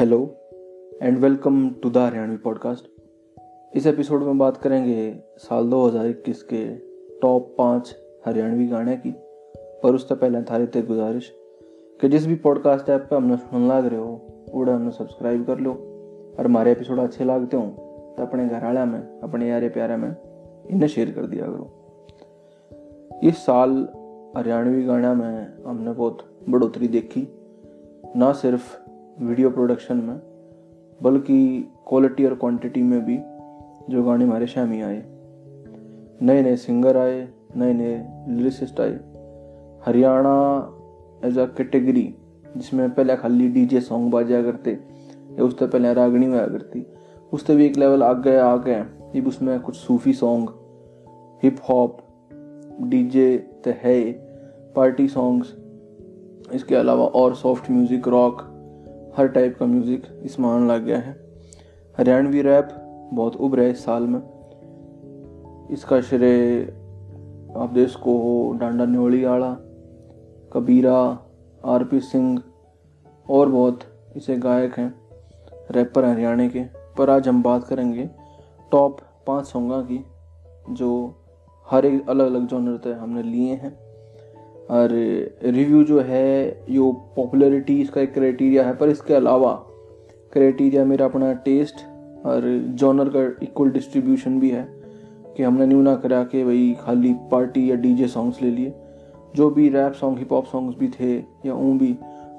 Hello and welcome to the Haryanvi podcast. इस episode में बात करेंगे साल 2021 के टॉप पाँच हरियाणवी गाने की। पर उससे पहले थारी ते गुजारिश कि जिस भी पॉडकास्ट ऐप पे हमने सुन लाग रहे हो, उड़ा हमने सब्सक्राइब कर लो। और हमारे एपिसोड अच्छे लगते हो तो अपने घर आया में, अपने यारे प्यारे में इन्हें शेयर कर दिया करो। इस साल हरियाणवी गाना में हमने बहुत बढ़ोतरी देखी। ना सिर्फ़ वीडियो प्रोडक्शन में, बल्कि क्वालिटी और क्वांटिटी में भी जो गाने हमारे शामी आए नए नए सिंगर आए नए नए लिरिसिस्ट आए, हरियाणा एज अ कैटेगरी जिसमें पहले खाली डीजे सॉन्ग बाजा करते, या उससे पहले रागनी हुआ करती, उससे भी एक लेवल आ गए आ गए अब उसमें कुछ सूफी सॉन्ग हिप हॉप डीजे तो है पार्टी सॉन्ग्स इसके अलावा और सॉफ्ट म्यूज़िक रॉक हर टाइप का म्यूज़िक इसमें आने लग गया है। हरियाणवी रैप बहुत उभरा है इस साल में। इसका श्रेय आप देश को हो, डांडा न्योली आड़ा कबीरा आर पी सिंह और बहुत इसे गायक हैं रैपर हरियाणा के। पर आज हम बात करेंगे टॉप पाँच सॉन्गा की, जो हर एक अलग अलग जॉनर से हमने लिए हैं। और रिव्यू जो है, यो पॉपुलैरिटी इसका एक क्राइटेरिया है, पर इसके अलावा क्राइटेरिया मेरा अपना टेस्ट और जॉनर का इक्वल डिस्ट्रीब्यूशन भी है, कि हमने न्यू ना करा कि भाई खाली पार्टी या डीजे सॉन्ग्स ले लिए। जो भी rap song hip hop songs भी थे, या ऊँ भी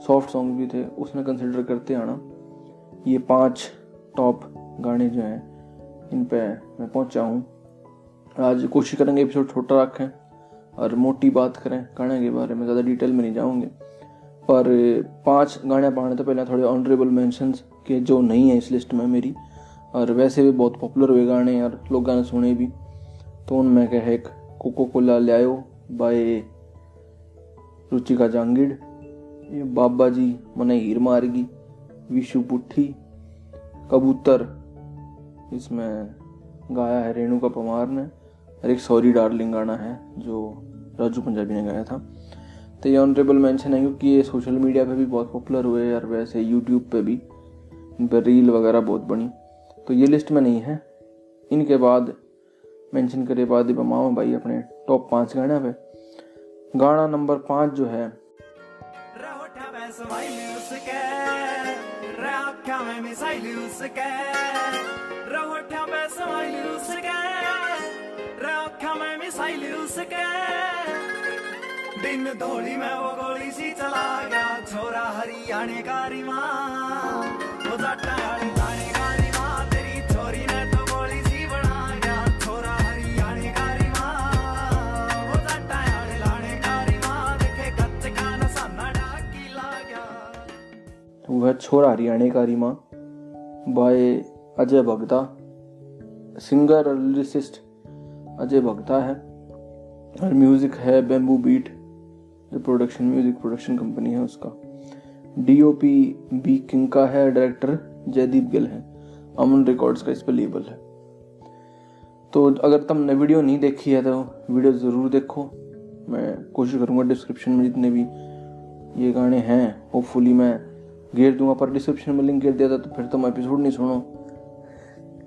सॉफ्ट सॉन्ग भी थे, उसने कंसिडर करते आना। ये पाँच टॉप गाने जो हैं, इन पे मैं पहुँचा हूँ। आज कोशिश करेंगे एपिसोड छोटा रखें। और मोटी बात करें, गाने के बारे में ज़्यादा डिटेल में नहीं जाऊँगे। पर पाँच गाने पाने तो पहले थोड़े ऑनरेबल मैंशंस के जो नहीं है इस लिस्ट में मेरी। और वैसे भी बहुत पॉपुलर हुए गाने और लोग गाने सुने भी। तो उनमें क्या है, एक कोको कोला लियाओ बाय रुचिका जांगिड़, ये बाबा जी मने हीर मारगी, विशु पुट्ठी, कबूतर, इसमें गाया है रेणुका पमार ने। और एक सॉरी डार्लिंग गाना है, जो राजू पंजाबी ने गाया था। तो ये ऑनरेबल मेंशन है, क्योंकि ये सोशल मीडिया पे भी बहुत पॉपुलर हुए और वैसे यूट्यूब पे भी, इन पर रील वगैरह बहुत बनी। तो ये लिस्ट में नहीं है। इनके बाद मेंशन करे, बाद मामा भाई अपने टॉप पाँच गाने पे। गाना नंबर पाँच जो है। दिन धोली में वो गोली सी चला गया, छोरा हरियाणे का रिमा। वो तो वह छोरा हरियाणे का रिमा। बाय अजय भगता। सिंगर, लिरिसिस्ट, अजय भगता है। और म्यूज़िक है बेम्बू बीट जो प्रोडक्शन म्यूज़िक प्रोडक्शन कंपनी है उसका। डीओपी बी किंग का है डायरेक्टर जयदीप गिल है। अमन रिकॉर्ड्स का इस पर लेबल है। तो अगर तुमने वीडियो नहीं देखी है तो वीडियो ज़रूर देखो। मैं कोशिश करूँगा डिस्क्रिप्शन में जितने भी ये गाने हैं होपफुली मैं घेर दूँगा, पर डिस्क्रिप्शन में लिंक घेर दिया था तो फिर तुम एपिसोड नहीं सुनो।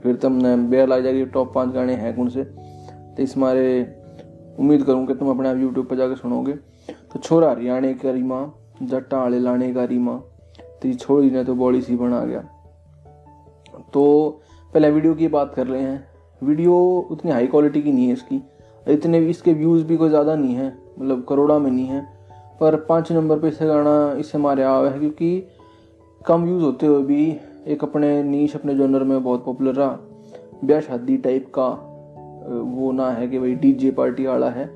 फिर तुमने बेल आ जाएगी टॉप पाँच गाने हैं कौन से? तो इस मारे उम्मीद करूँ कि तुम अपने आप यूट्यूब पर जाकर सुनोगे। तो छोरा हरियाणे का रीमा जट्टा आले लाने का रीमा तेरी छोड़ी ने तो बॉडी सी बना गया। तो पहले वीडियो की बात कर रहे हैं। वीडियो उतनी हाई क्वालिटी की नहीं है इसकी। इतने इसके व्यूज़ भी कोई ज़्यादा नहीं है। मतलब करोड़ा में नहीं है। पर पाँच नंबर पे इसे गाना, इससे मारे आवा है, क्योंकि कम व्यूज़ होते हुए भी एक अपने नीच अपने जॉनर में बहुत पॉपुलर रहा। ब्याह शादी टाइप का। वो ना है कि भाई डीजे पार्टी वाला है,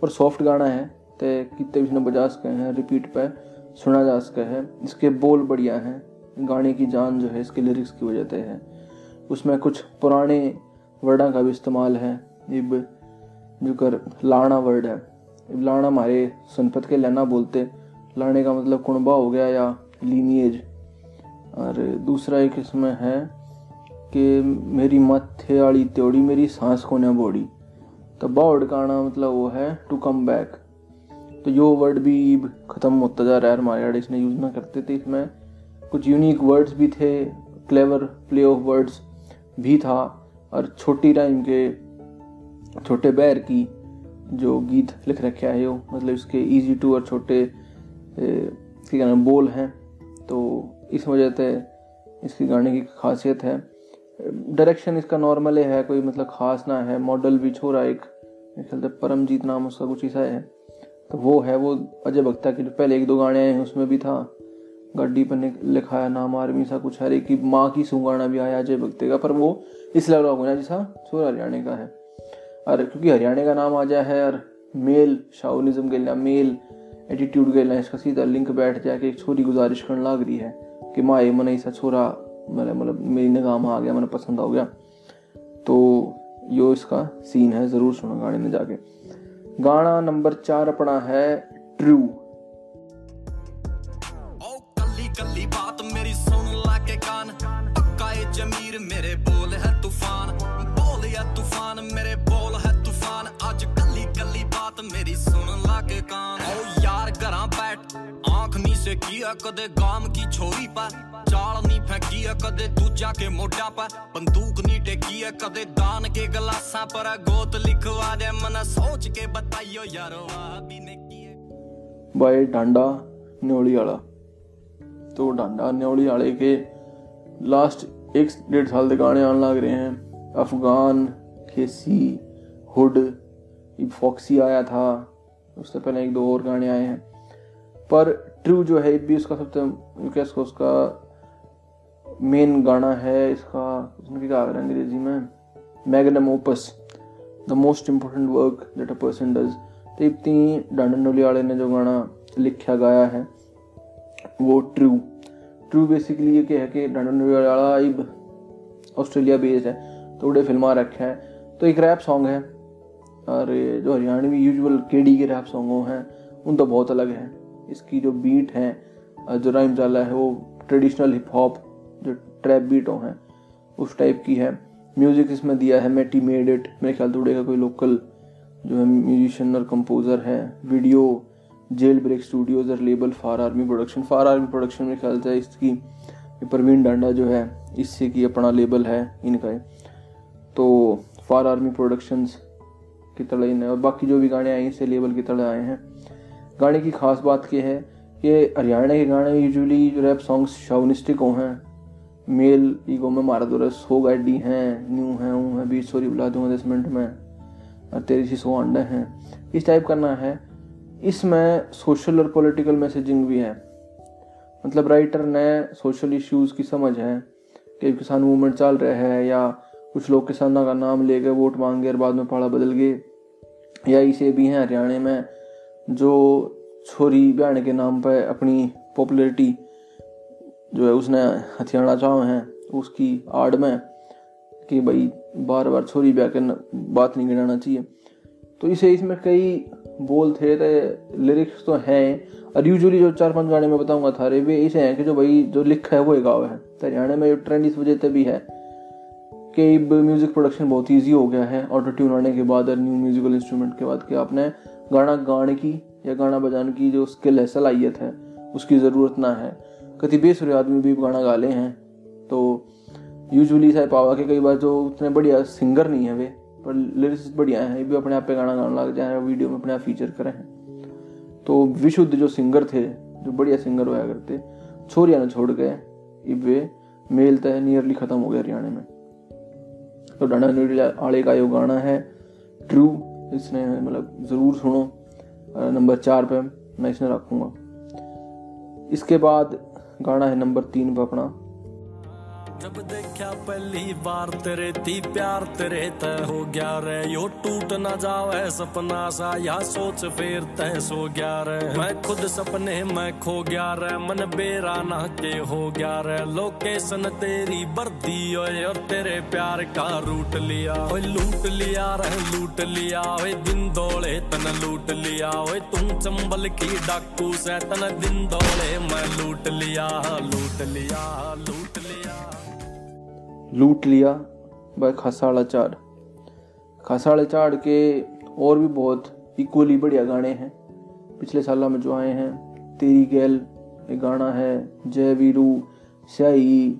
पर सॉफ्ट गाना है तो कितने भी बजा सके हैं रिपीट पे सुना जा सके है, इसके बोल बढ़िया हैं, गाने की जान जो है इसके लिरिक्स की वजह से है। उसमें कुछ पुराने वर्डा का भी इस्तेमाल है, इब जो कर लाना वर्ड है। इब लाना हमारे सनपत के लेना बोलते, लाने का मतलब कुणबा हो गया या लीनिएज और दूसरा एक इसमें है कि मेरी मथे वाली त्योड़ी मेरी सांस को न बोड़ी। तो बाउड का आना मतलब वो है टू कम बैक तो यो वर्ड भी ख़त्म होता जा रहा है हमारे आड़े, इसने यूज़ ना करते थे। इसमें कुछ यूनिक वर्ड्स भी थे क्लेवर प्ले ऑफ़ वर्ड्स भी था। और छोटी टाइम के छोटे बैर की जो गीत लिख रखे है वो मतलब इसके इजी टू और छोटे क्या नाम बोल हैं। तो इस वजह से इसकी गाने की खासियत है। डायरेक्शन इसका नॉर्मल है कोई मतलब खास ना है मॉडल भी छोरा एक से परमजीत नाम उसका कुछ ऐसा है। तो वो है, वो अजय भक्ता के जो पहले एक दो गाने आए हैं, उसमें भी था। गड्डी पर लिखा है नाम आर्मी सा कुछ हरे की माँ की सुंगाना भी आया अजय भक्ते का पर वो इस लग रहा होगा जैसा छोरा हरियाणा का है। और क्योंकि हरियाणा का नाम आ जाए, है, और मेल शाउनिज्म के लिए मेल एटीट्यूड के लिए, इसका सीधा लिंक बैठ जाए कि एक छोरी गुजारिश करने लग रही है, कि माँ ये मन ऐसा छोरा मेरे मतलब मेरी निगाह में आ गया, मैंने पसंद आ गया। तो यो इसका सीन है, ज़रूर सुनो गाने में जाके। गाना नंबर चार अपना है ट्रू तूफ़ान। मेरे बोल है तूफ़ान। आज कल्ली कल्ली बात मेरी सुन ला के कान। किया कदे गाम की छोरी पर चाल नी फेंकी कदे दूजा के मोटा पर बंदूक नी टेकी कदे दान के गलासा पर गोत लिखवा दे। मन सोच के बताइयो यारो वाह भी ने किए। बाय डांडा न्योली वाला तो डांडा न्योली वाले के लास्ट एक डेढ़ साल के गाने आने लग रहे हैं। अफगान, खेसी, हुड फॉक्सी आया था। उससे पहले एक दो और गाने आए हैं। पर ट्रू जो है भी उसका सबसे क्या उसका मेन गाना है इसका, उसने क्या है अंग्रेज़ी में magnum opus the most important work that a person does तो इतनी डांडनोली वाले ने जो गाना लिखा, गाया है, वो ट्रू ट्रू बेसिकली ये क्या है कि डांडनोली वाला इब ऑस्ट्रेलिया बेस्ड है तो बड़े फिल्मा रखे हैं। तो एक रैप सॉन्ग है, और जो हरियाणवी यूजुअल केडी के रैप सॉन्ग हैं, उन तो बहुत अलग है। इसकी जो बीट है जो राइम चाला है, वो ट्रेडिशनल हिप हॉप जो ट्रैप बीटों हैं, उस टाइप की है। म्यूज़िक इसमें दिया है मेटी मेड इट मेरे ख्याल थोड़े का कोई लोकल जो है म्यूजिशियन और कंपोज़र है। वीडियो जेल ब्रेक स्टूडियोज और label far army production far army production में ख्याल से इसकी प्रवीण डांडा जो है, इससे की अपना लेबल है, इनका है। तो फार आर्मी प्रोडक्शंस की तरह इन और बाकी जो भी गाने आए इससे लेबल की तरह आए हैं। गाने की खास बात यह है कि हरियाणा के गाने यूजुअली जो रैप सॉन्ग्स शाउनिस्टिक हो हैं। मेल ईगो में मारा दो सो गाड़ी हैं, न्यू हैं, ऊ हैं बीस सॉरी बुला दूँगा दस मिनट में। और तेरी सी सो अंडे हैं। इस टाइप करना है। इसमें सोशल और पॉलिटिकल मैसेजिंग भी है। मतलब राइटर ने सोशल इश्यूज़ की समझ है कि किसान मूवमेंट चल रहा है या कुछ लोग किसानों का नाम ले गए वोट मांगे और बाद में पाड़ा बदल गए। या इसे भी हैं हरियाणा में जो छोरी बयान के नाम पर अपनी पॉपुलरिटी जो है उसने हथियाना चाहे हैं, उसकी आड़ में कि भाई बार बार छोरी ब्याह के बात नहीं गिराना चाहिए। तो इसे इसमें कई बोल थे तो लिरिक्स तो हैं, और यूजुअली जो चार पाँच गाने में बताऊँगा थारे, वे ऐसे हैं कि जो भाई, जो लिखा है वो एक गाँव है। तो हरियाणा में ट्रेंड इस वजह से भी है कि म्यूज़िक प्रोडक्शन बहुत ईजी हो गया है ऑटो ट्यून आने के बाद और न्यू म्यूजिकल इंस्ट्रूमेंट के बाद कि आपने गाना गाने की या गाना बजाने की जो स्किल है, सलाहियत है, उसकी ज़रूरत ना है। कति बेसुरे आदमी भी गाना गा ले हैं तो यूजुअली साहब पावा के कई बार जो उतने बढ़िया सिंगर नहीं है वे, पर लिरिक्स बढ़िया हैं, ये भी अपने आप पे गाना गाने लग जाए वीडियो में अपने आप फीचर करें। हैं तो विशुद्ध जो सिंगर थे, जो बढ़िया सिंगर हुआ करते, छोरिया ने छोड़ गए इब वे मेल तय नियरली ख़त्म हो गया हरियाणा में। तो डांडा आड़े का यो गाना है ट्रू इसने मतलब ज़रूर सुनो। नंबर चार पे मैं इसने रखूँगा। इसके बाद गाना है नंबर तीन पर अपना। जब देखा पहली बार तेरे ती प्यार तेरे तय हो गया रे। यो टूट ना जावे सपना सा, या सोच फेर तय सो गया रे। मैं खुद सपने मैं खो गया रे, मन बेरा ना के हो गया रे। लोकेशन तेरी बर्दी और तेरे प्यार का रूट लिया। ओए लूट लिया रे, लूट लिया। ओए दिन दौड़े, तन लूट लिया। ओए तुम चंबल की डाकू से, तन दिन दौड़े, मैं लूट लिया लूट लिया लूट लिया। लूट लिया बाय खसाड़ा चाड़ खसाड़े चाड़ के और भी बहुत इक्वली बढ़िया गाने हैं। पिछले साल में जो आए हैं, तेरी गैल, एक गाना है, जय वीरू, स्याही,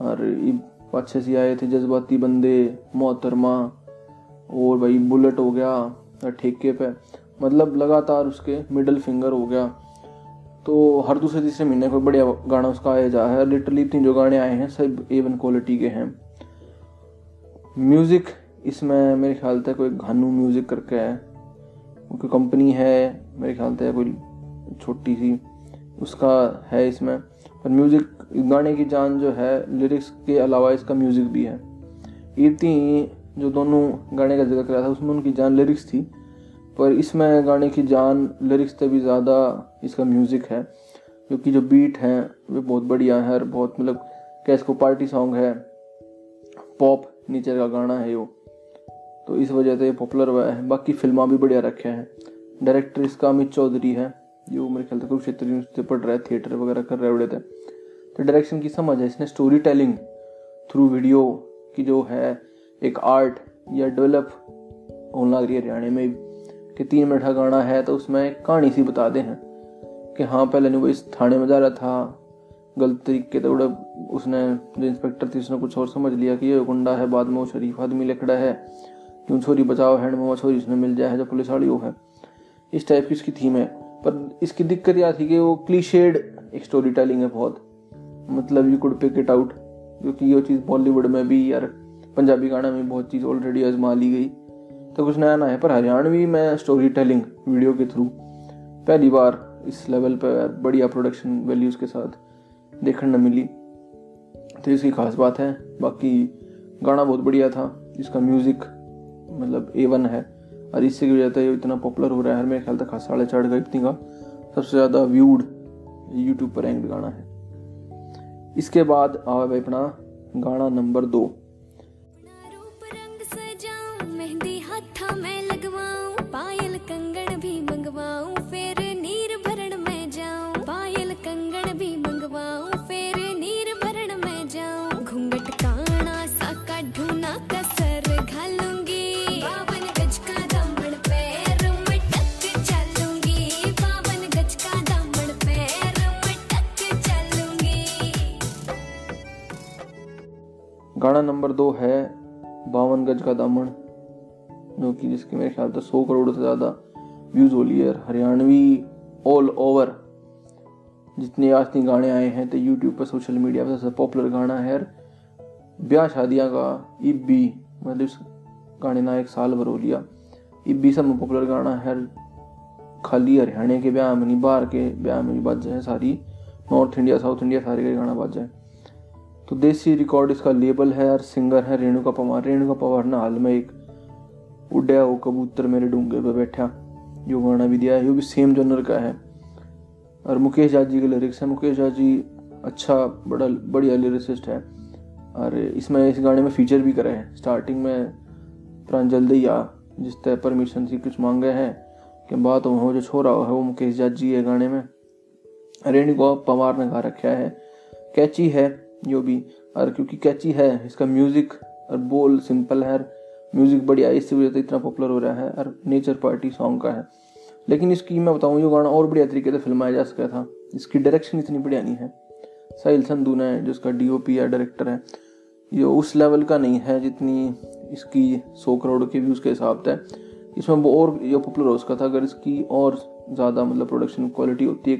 और अच्छे से आए थे जज्बाती बंदे, मोहतरमा, और भाई बुलेट हो गया ठेके पे मतलब लगातार उसके मिडल फिंगर हो गया। तो हर दूसरे तीसरे महीने कोई बढ़िया गाना उसका आया जा है। लिटरली इतनी जो गाने आए हैं, सब ए वन क्वालिटी के हैं। म्यूज़िक इसमें मेरे ख्याल से कोई घानू म्यूज़िक करके है। कोई कंपनी है, मेरे ख्याल से कोई छोटी सी उसका है इसमें। पर म्यूज़िक गाने की जान जो है लिरिक्स के अलावा इसका म्यूज़िक भी है। इतनी जो दोनों गाने का ज़िक्र करा था, उसमें उनकी जान लिरिक्स थी। पर इसमें गाने की जान लिरिक्स से भी ज़्यादा इसका म्यूज़िक है क्योंकि जो बीट है, वे बहुत बढ़िया है, और बहुत मतलब क्या इसको पार्टी सॉन्ग है पॉप नीचे का गाना है वो। तो इस वजह से पॉपुलर हुआ है। बाकी फिल्मा भी बढ़िया रखे हैं। डायरेक्टर इसका अमित चौधरी है, जो मेरे ख्याल से कुरुक्षेत्र यूनिवर्सिटी पढ़ रहा है थिएटर वगैरह कर रहे उड़े थे। तो डायरेक्शन की समझ है, इसने स्टोरी टेलिंग थ्रू वीडियो की जो है, एक आर्ट या डेवलप होने लग रही है हरियाणा में कि तीन मिनट का गाना है तो उसमें एक कहानी सी बता दे कि हाँ पहले नहीं वो इस थाने में जा रहा था। गलत तरीके से उड़ा, उसने जो इंस्पेक्टर थी, उसने कुछ और समझ लिया कि ये गुंडा है, बाद में वो शरीफ आदमी लिखड़ा है। क्यों छोरी बचाओ, हैंड में छोरी उसने मिल जाए, जो पुलिस वाली वो है। इस टाइप की इसकी थीम है। पर इसकी दिक्कत यह थी कि वो क्लीशेड एक स्टोरी टेलिंग है बहुत। मतलब you could pick it out क्योंकि ये चीज़ बॉलीवुड में भी यार पंजाबी गाना में बहुत चीज़ ऑलरेडी आजमा ली गई। तो कुछ नया ना है, पर हरियाणवी में स्टोरी टेलिंग वीडियो के थ्रू पहली बार इस लेवल पर बढ़िया प्रोडक्शन वैल्यूज़ के साथ देखने न मिली। तो इसकी खास बात है, बाकी गाना बहुत बढ़िया था इसका म्यूज़िक मतलब ए वन है, और इससे की वजह से इतना पॉपुलर हो रहा है मेरे ख्याल तक खास साढ़े चार का इतनी का सबसे ज़्यादा व्यूड यूट्यूब पर रैंक गाना है। इसके बाद आवा अपना गाना नंबर दो। गाना नंबर दो है बावन गज का दामन, जो कि जिसकी मेरे ख्याल से सौ करोड़ से ज़्यादा व्यूज़ हो लिए हरियाणवी ऑल ओवर जितने आज तक गाने आए हैं तो यूट्यूब पर सोशल मीडिया पर सबसे पॉपुलर गाना है। ब्याह शादियाँ का इब भी मतलब इस गाने ना एक साल भर हो लिया। इब भी सब पॉपुलर गाना है। खाली हरियाणा के ब्याह में नहीं, बाहर के ब्याह में भी बज है सारी। नॉर्थ इंडिया साउथ इंडिया सारे के गाना बज है। तो देसी रिकॉर्ड इसका लेबल है और सिंगर है रेणुका पवार। रेणुका पवार ने हाल में एक उड्या वो कबूतर मेरे डूँगे पे बैठा, जो गाना भी दिया है, वो भी सेम जनर का है। और मुकेश जाजी के लिरिक्स है। मुकेश जाजी अच्छा बड़ा, बढ़िया लिरिसिस्ट है। और इसमें, इस गाने में फीचर भी करे हैं। स्टार्टिंग में प्राण प्रांजल दैया जिस तरह परमिशन से कुछ मांगे हैं, कि बात हो जो छोरा है वो मुकेश जाजी है गाने में। रेणुका पवार ने गा रखा है। कैची है। जो भी, और क्योंकि कैची है, इसका म्यूज़िक और बोल सिंपल है म्यूज़िक बढ़िया है इसकी वजह से इतना पॉपुलर हो रहा है, और नेचर पार्टी सॉन्ग का है। लेकिन इसकी मैं बताऊँ जो गाना और बढ़िया तरीके से फिल्माया जा सका था। इसकी डायरेक्शन इतनी बढ़िया नहीं है। साहिल संधू ने, जो इसका डी ओ पी या डायरेक्टर है, ये उस लेवल का नहीं है जितनी इसकी सौ करोड़ के व्यूज़ के हिसाब से इसमें वो और, ये पॉपुलर हो सका था। अगर इसकी और ज़्यादा मतलब प्रोडक्शन क्वालिटी होती है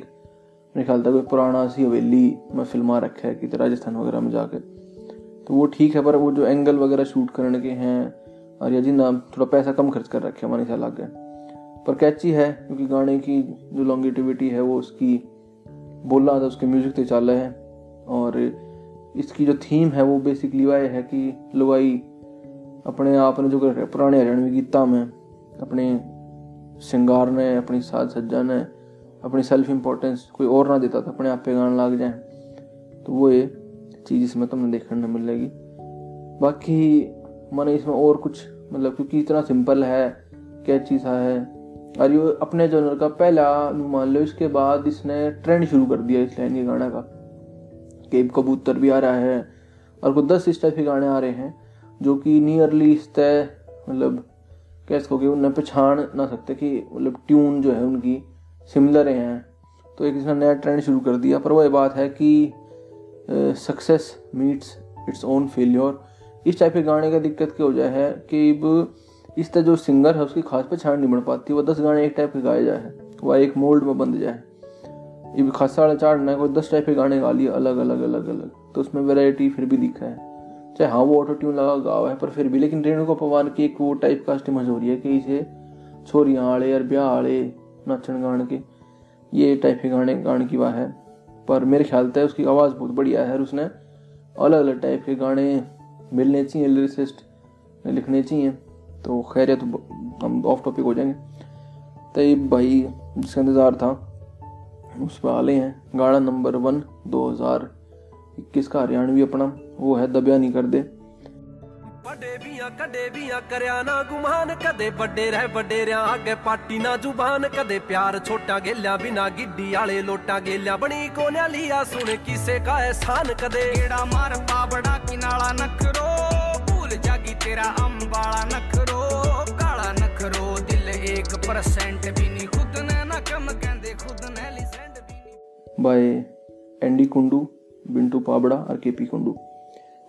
मेरे ख्याल था कोई पुराना सी हवेली में फिल्मा रखा है, कि राजस्थान वगैरह में जाकर। तो वो ठीक है, पर वो जो एंगल वगैरह शूट करने के हैं, और या ना थोड़ा पैसा कम खर्च कर रखे हमारे ख्याल आगे। पर कैची है, क्योंकि गाने की जो लॉन्गेटिविटी है, वो उसकी बोला था, उसके म्यूज़िक से चल है। और इसकी जो थीम है, वो बेसिकली वह है कि लुगाई अपने आप ने जो पुराने हरियाणवी गीता में, अपने श्रृंगार ने, अपनी साज सज्जा ने अपनी सेल्फ इम्पोर्टेंस कोई और ना देता था अपने आप पे गाने लग जाए। तो वो ये चीज़ इसमें तुमने देखने को मिलेगी। बाकी मैंने इसमें और कुछ मतलब क्योंकि इतना सिंपल है, क्या सा है? और ये अपने जनर का पहला मान लो, इसके बाद इसने ट्रेंड शुरू कर दिया इस लाइन के गाने का। केब कबूतर भी आ रहा है, और कुछ दस इस टाइप के गाने आ रहे हैं, जो कि नियरली इस तय मतलब कैसे हो गए उन्हें पहचान ना सकते कि मतलब ट्यून जो है उनकी सिमिलर हैं। तो एक नया ट्रेंड शुरू कर दिया, पर वह बात है कि success meets its own failure इस टाइप के गाने का दिक्कत क्या हो जाए है कि अब इस तरह जो सिंगर है, उसकी खास पहचान नहीं बन पाती। वो दस गाने एक टाइप के गाए जाए, वह एक मोल्ड में बंध जाए। ये खासा वाला चार्ट कोई दस टाइप के गाने गा लिए अलग अलग अलग अलग। तो उसमें वेराइटी फिर भी दिखा है। चाहे हाँ वो ऑटो ट्यून लगा गावा है, पर फिर भी। लेकिन रेणु को पवार की एक वो टाइप कास्ट इमेज हो रही है कि इसे छोरियाँ आड़े और ब्याह आले नचन गान के। ये टाइप के गाने गाने की वाह है। पर मेरे ख्याल से उसकी आवाज़ बहुत बढ़िया है और उसने अलग अलग टाइप के गाने मिलने चाहिए लिरिसिस्ट लिखने चाहिए। तो खैर तो हम ऑफ़ टॉपिक हो जाएँगे। तो भाई जिसका इंतज़ार था, उस पर आले हैं। गाड़ा नंबर वन दो हज़ार इक्कीस का हरियाणवी अपना, वो है दबिया नहीं कर दे। ਕਦੇਵੀਆਂ ਕਦੇਵੀਆਂ ਕਰਿਆ ਨਾ ਗੁਮਾਨ ਕਦੇ ਵੱਡੇ ਰਹਿ ਵੱਡੇ ਰਿਆਂ ਅੱਗੇ ਪਾਟੀ ਨਾ ਜ਼ੁਬਾਨ ਕਦੇ ਪਿਆਰ ਛੋਟਾ ਗੇਲਿਆਂ ਬਿਨਾ ਗਿੱਡੀ ਵਾਲੇ ਲੋਟਾਂ ਗੇਲਿਆਂ ਬਣੀ ਕੋਨਿਆ ਲਿਆ ਸੁਣ ਕਿਸੇ ਕਾ ਐਸਾਨ ਕਦੇ ਕਿਹੜਾ ਮਾਰ ਪਾਬੜਾ ਕਿਨਾਲਾ ਨਖਰੋ ਭੂਲ ਜਾਗੀ ਤੇਰਾ ਅੰਬਾਲਾ ਨਖਰੋ ਕਾਲਾ ਨਖਰੋ ਦਿਲ 1% ਵੀ ਨਹੀਂ ਖੁਦ ਨੇ ਨਾ ਕੰਮ ਕਹਿੰਦੇ ਖੁਦ ਨੇ ਲਿਸੈਂਡ ਵੀ ਨਹੀਂ by Andy Kundu Bintu Pabra R KP Kundu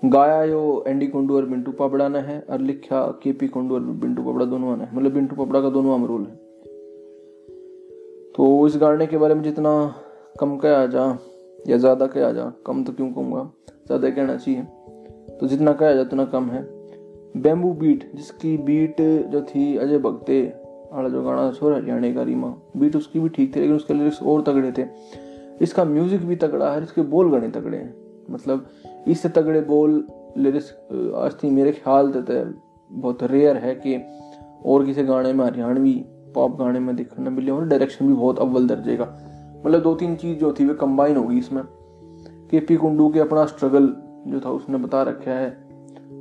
गाया यो एंडी कुंडू और बिंटू पापड़ा ने है और लिखा के पी कुंडू और बिंटू पाबड़ा दोनों ने मतलब बिंटू पाबड़ा का दोनों रोल है। तो इस गाने के बारे में जितना कम कहा जा या ज़्यादा कहा जा, कम तो क्यों कहूँगा? ज़्यादा कहना चाहिए। तो जितना कहा जा उतना कम है। बेम्बू बीट जिसकी बीट जो थी अजय भगते वाला जो गाना छोर हरियाणा का रीमा बीट उसकी भी ठीक थी, लेकिन उसके लिरिक्स और तगड़े थे। इसका म्यूज़िक भी तगड़ा है इसके बोल गाने तगड़े हैं। मतलब इससे तगड़े बोल लिरिक्स आज थी मेरे ख्याल तो बहुत रेयर है कि और किसी गाने में हरियाणवी पॉप गाने में देखने मिले और डायरेक्शन भी बहुत अव्वल दर्जे का। मतलब दो तीन चीज़ जो थी वे कंबाइन होगी इसमें। के पी कुंडू के अपना स्ट्रगल जो था, उसने बता रखा है।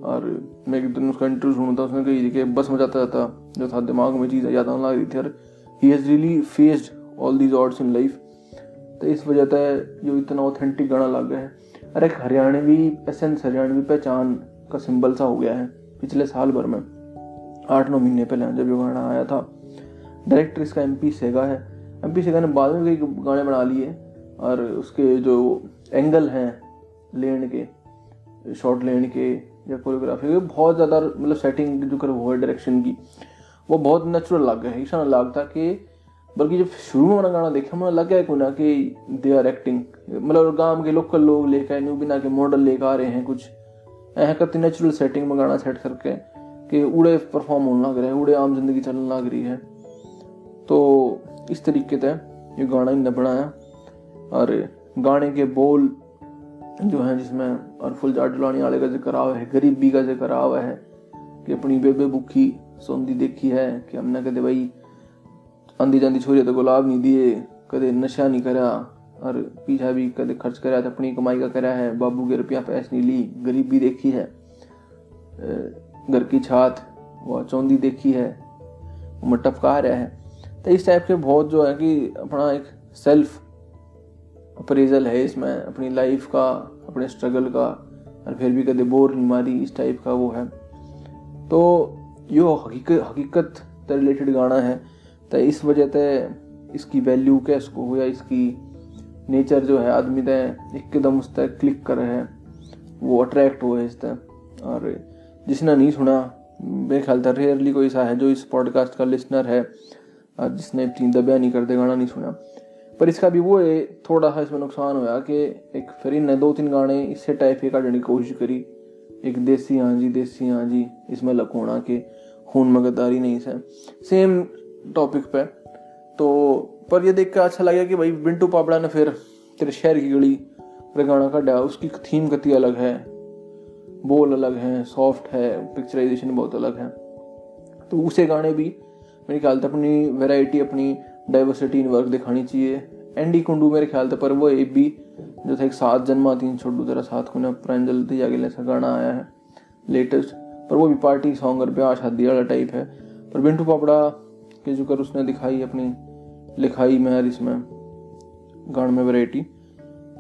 और मैं एक दिन उसका इंटरव्यू सुना था, उसने कही कि बस में जाता जाता जो था दिमाग में चीज़ याद आने लग रही थी। और he has really faced all these odds in life तो इस वजह से जो इतना ऑथेंटिक गाना लग गया है। एक हरियाणवी एसेंस हरियाणवी पहचान का सिंबल सा हो गया है, पिछले साल भर में। आठ नौ महीने पहले जब ये गाना आया था। डायरेक्टर इसका एम पी सेगा है। एम पी सेगा ने बाद में कई गाने बना लिए और उसके जो एंगल हैं, लेन के शॉर्ट लेन के या कोरियोग्राफी के, बहुत ज़्यादा मतलब सेटिंग जो कर वो है डायरेक्शन की, वो बहुत नेचुरल लग गया है। ऐसा लगता कि बल्कि जब शुरू में गाना देखा मुझे लग कि ना कि दे आर एक्टिंग मतलब गाँव के लोकल लोग लेकर आए बिना के मॉडल लेकर आ रहे हैं कुछ। ऐसा करती नेचुरल सेटिंग में गाना सेट करके कि उड़े परफॉर्म होने लग रहे हैं, उड़े आम ज़िंदगी चलने लग रही है। तो इस तरीके से ये गाना इनने बनाया। और गाने के बोल जो है, जिसमें और फुल जाट डुलाने वाले का ज़िक्र आवा है, गरीबी का ज़िक्र आवा है, कि अपनी बेबे भूखी सौंदी देखी है, कि हमने कहते भाई आंदी जाती छोरी तो गुलाब नहीं दिए, कदे नशा नहीं करा, और पीछा भी कदे खर्च करा तो अपनी कमाई का करा है, बाबू के रुपया पैस नहीं ली, गरीबी देखी है घर की छात, वह चौंदी देखी है, वो टपका रहा है। तो इस टाइप के बहुत जो है कि अपना एक सेल्फ अप्रेजल है इसमें, अपनी लाइफ का, अपने स्ट्रगल का, और फिर भी कदे बोर नहीं मारी, इस टाइप का वो है। तो यो हकीकत हकीकत रिलेटेड गाना है। तो इस वजह से इसकी वैल्यू इसको हो या इसकी नेचर जो है, आदमी ते एकदम उस तक क्लिक कर है, वो अट्रैक्ट हुए इस तक और जिसने नहीं सुना, मेरे ख्याल था रेयरली कोई ऐसा है जो इस पॉडकास्ट का लिसनर है, और जिसने इतनी दबिया नहीं करते, गाना नहीं सुना। पर इसका भी वो है, थोड़ा सा इसमें नुकसान हुआ कि एक फिर इनने दो तीन गाने इससे टाइप के काटने की कोशिश करी। एक देसी हाँ जी, देसी हाँ जी, इसमें लकोना के खून में गद्दारी नहीं से सेम टॉपिक पे। तो पर ये देख कर अच्छा लगा कि भाई बिंटू पापड़ा ने फिर तेरे शहर की गली गाना काटा उसकी थीम कति अलग है, बोल अलग है सॉफ्ट है पिक्चराइजेशन बहुत अलग है। तो उसे गाने भी मेरे ख्याल से अपनी वैरायटी अपनी डाइवर्सिटी इन वर्क दिखानी चाहिए। एंडी कुंडू मेरे ख्याल से, पर वो एक भी जो था एक सात जन्मा, तीन छोटू तेरा साथ को प्रांजल दिया गया ऐसा गाना आया है लेटेस्ट पर वो भी पार्टी सॉन्ग और ब्याह शादी वाला टाइप है। पर बिंटू पापड़ा के जो कर उसने दिखाई अपनी, लिखाई में और इसमें गान में वैरायटी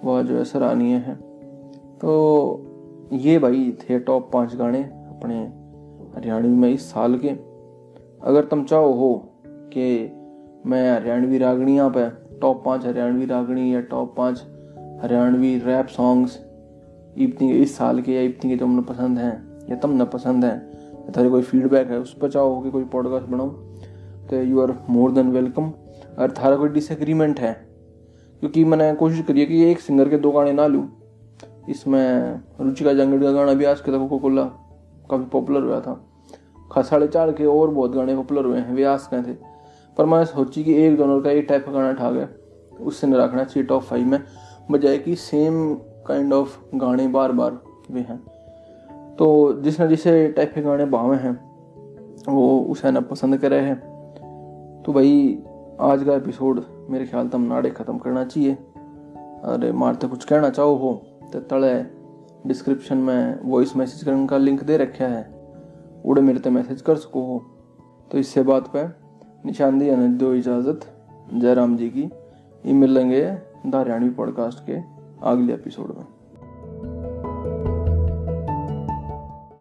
वह जो है सराहनीय है। तो ये भाई थे टॉप पाँच गाने अपने हरियाणवी में इस साल के। अगर तुम चाहो हो कि मैं हरियाणवी रागणियाँ पे टॉप पाँच हरियाणवी रागणी या टॉप पाँच हरियाणवी रैप सॉन्ग्स इतनी इस साल के या इतनी के जो हमने पसंद हैं, या तम न पसंद हैं, या थारे कोई फीडबैक है, उस पर चाहो कि कोई पॉडकास्ट बनाओ तो you are more than welcome अगर थारा कोई डिसएग्रीमेंट है? क्योंकि मैंने कोशिश करी है कि एक सिंगर के दो गाने ना लूँ। इसमें रुचिका जंगड़ का गाना भी आज के कोको कोला काफ़ी पॉपुलर हुआ था। खास साढ़े चार के और बहुत गाने पॉपुलर हुए हैं व्यास के थे। पर मैं सोची कि एक दोनों का एक टाइप का गाना ठा गया। उससे नहीं रखना चाहिए टॉप फाइव में। बजाय कि सेम काइंड ऑफ़ गाने बार बार वे हैं। तो जिसने जिसे टाइप के गाने भावे हैं, वो उसे ना पसंद करे हैं। तो भाई, आज का एपिसोड मेरे ख्याल तम नाड़े ख़त्म करना चाहिए। अरे मारते कुछ कहना चाहो हो। तो तले डिस्क्रिप्शन में वॉइस मैसेज करने का लिंक दे रखा है। उड़े मेरे ते मैसेज कर सको हो। तो इससे बात पे निशानदी दो इजाज़त। जयराम जी की। ये मिलेंगे द हरियाणवी पॉडकास्ट के अगले एपिसोड में।